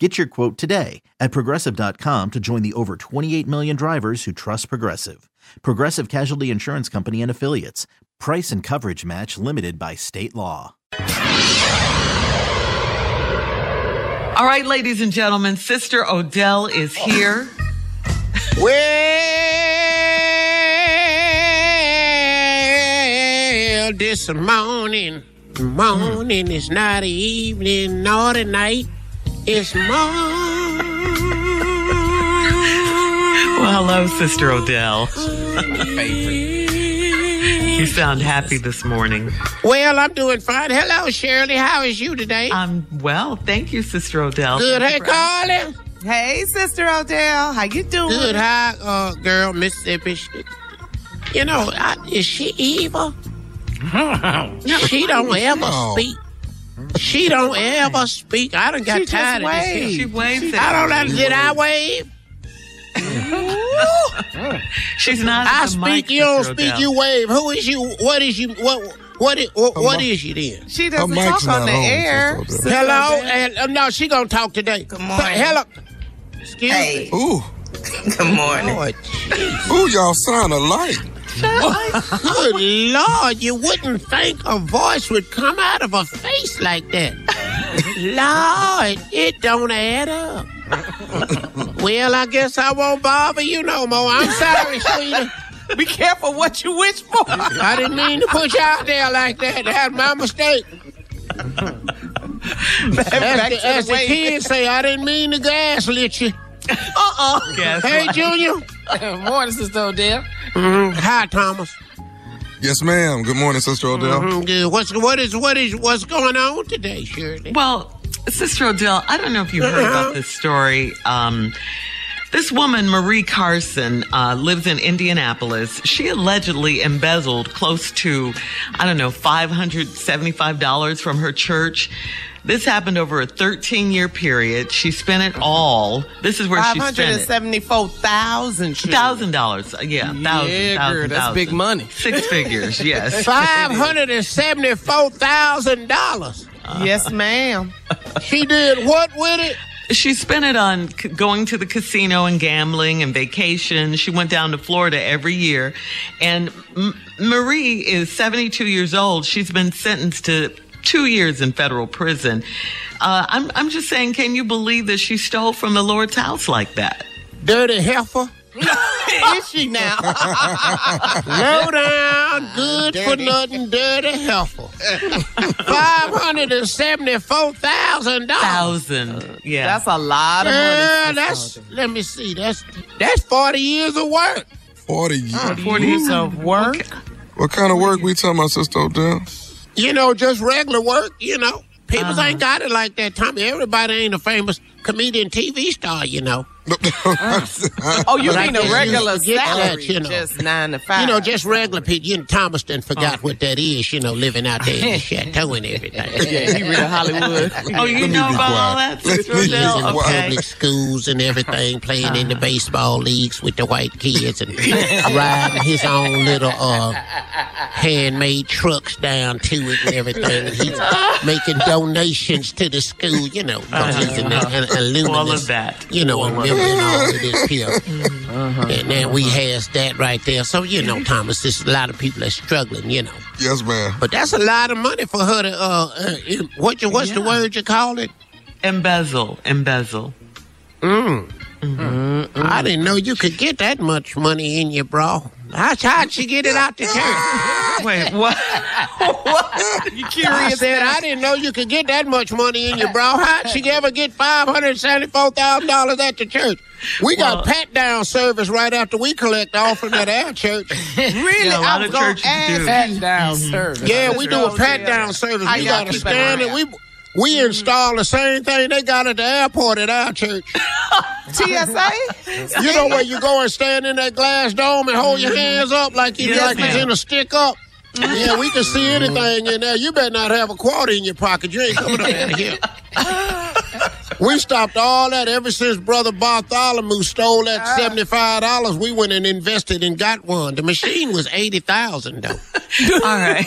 Get your quote today at progressive.com to join the over 28 million drivers who trust Progressive. Progressive Casualty Insurance Company and Affiliates. Price and coverage match limited by state law. All right, ladies and gentlemen, Sister Odell is here. Well, this morning, morning is not evening nor the night. It's morning. Well, hello, Sister Odell. You sound happy this morning. Well, I'm doing fine. Hello, Shirley. How is you today? I'm well. Thank you, Sister Odell. Good. Hey, Carly. Hey, Sister Odell, how you doing? Good. Hi, uh, girl, Mississippi. You know, I, is she evil? No, she don't ever speak. She don't ever speak. I done got She just tired of this. waved. here. She waves I don't know. Did I wave? She's not. I at the mic, speak. You don't speak. Odell. You wave. Who is you? What is you? What? What? Is, what, what is you then? She doesn't talk on the on, air. Sister Sister Hello. And uh, no, she gonna talk today. Good morning. Hello. Excuse Hey, me. Ooh, good morning. Lord, ooh, y'all sound alike. Good Lord, you wouldn't think a voice would come out of a face like that. Lord, it don't add up. well, I guess I won't bother you no more. I'm sorry, sweetie. Be careful what you wish for. I didn't mean to put you out there like that. That That's my mistake. Back As to the, as the the kids say, I didn't mean to gaslit you. Uh-oh. Guess Hey, what? Junior. Morning, Sister Odell. Mhm. Hi, Thomas. Yes, ma'am. Good morning, Sister Odell. Mhm. What's what is what is what's going on today, Shirley? Well, Sister Odell, I don't know if you heard about this story. Um, this woman, Marie Carson, uh, lives in Indianapolis. She allegedly embezzled close to, I don't know, $575 from her church. This happened over a 13 year period. She spent it all. This is where Five she spent and it. seventy-four thousand. Thousand dollars, uh, yeah, thousand, Yeah, thousand, girl, that's thousand. big money. Six figures, yes. Five hundred and seventy-four thousand dollars. Yes, ma'am. She did what with it? She spent it on c- going to the casino and gambling and vacation. She went down to Florida every year. And M- Marie is 72 years old. She's been sentenced to two years in federal prison. Uh, I'm, I'm just saying, can you believe that she stole from the Lord's house like that? Dirty heifer. Is she now? Low down, good for nothing, dirty heifer. Five hundred and seventy-four thousand dollars. Thousand. Yeah. That's a lot of money. Yeah, Sister that's. Let me see. That's that's forty years of work. 40 years. 40 years of work. What kind of work we talking about, Sister Odell? You know, just regular work. You know, people Uh-huh. ain't got it like that. Tommy, everybody ain't a famous comedian, TV star. You know. Uh-huh. Oh, you mean a regular forget that, salary? you know. Just nine to five. You know, just regular people. You know, Thomas done forgot what that is. You know, living out there in the chateau and everything. yeah, he real Hollywood. oh, you Let know about all that, Let me in. Okay. public schools and everything, playing in the uh-huh. baseball leagues with the white kids and riding his own little uh, handmade trucks down to it and everything. He's making donations to the school, you know, because he's an, an, All that. you know, and all of this here. Mm-hmm. And then we has that right there. So, you know, Thomas, there's a lot of people that's struggling, you know. yes, ma'am. But that's a lot of money for her to, uh, uh what you, what's the word you call it? Embezzle. Embezzle. Mm-hmm. I didn't know you could get that much money in your bra. How, how'd she get it out the church? Wait, what? You I curious? said, I didn't know you could get that much money in your bra. How'd she ever get $574,000 at the church? We got Well- pat down service right after we collect offering at our church. Really? Yeah, a lot I was of gonna ask. Pat down mm-hmm. service. Yeah, we do a pat down service. How We y'all got to keep it scan it. We We installed the same thing they got at the airport at our church. TSA? You know where you go and stand in that glass dome and hold your mm-hmm. hands up like you Yes, like it's ma'am. in a stick up? Yeah, we can see mm-hmm. anything in there. You better not have a quarter in your pocket. You ain't coming up out of here. We stopped all that ever since Brother Bartholomew stole that ah. seventy-five dollars. We went and invested and got one. The machine was eighty thousand though. All right.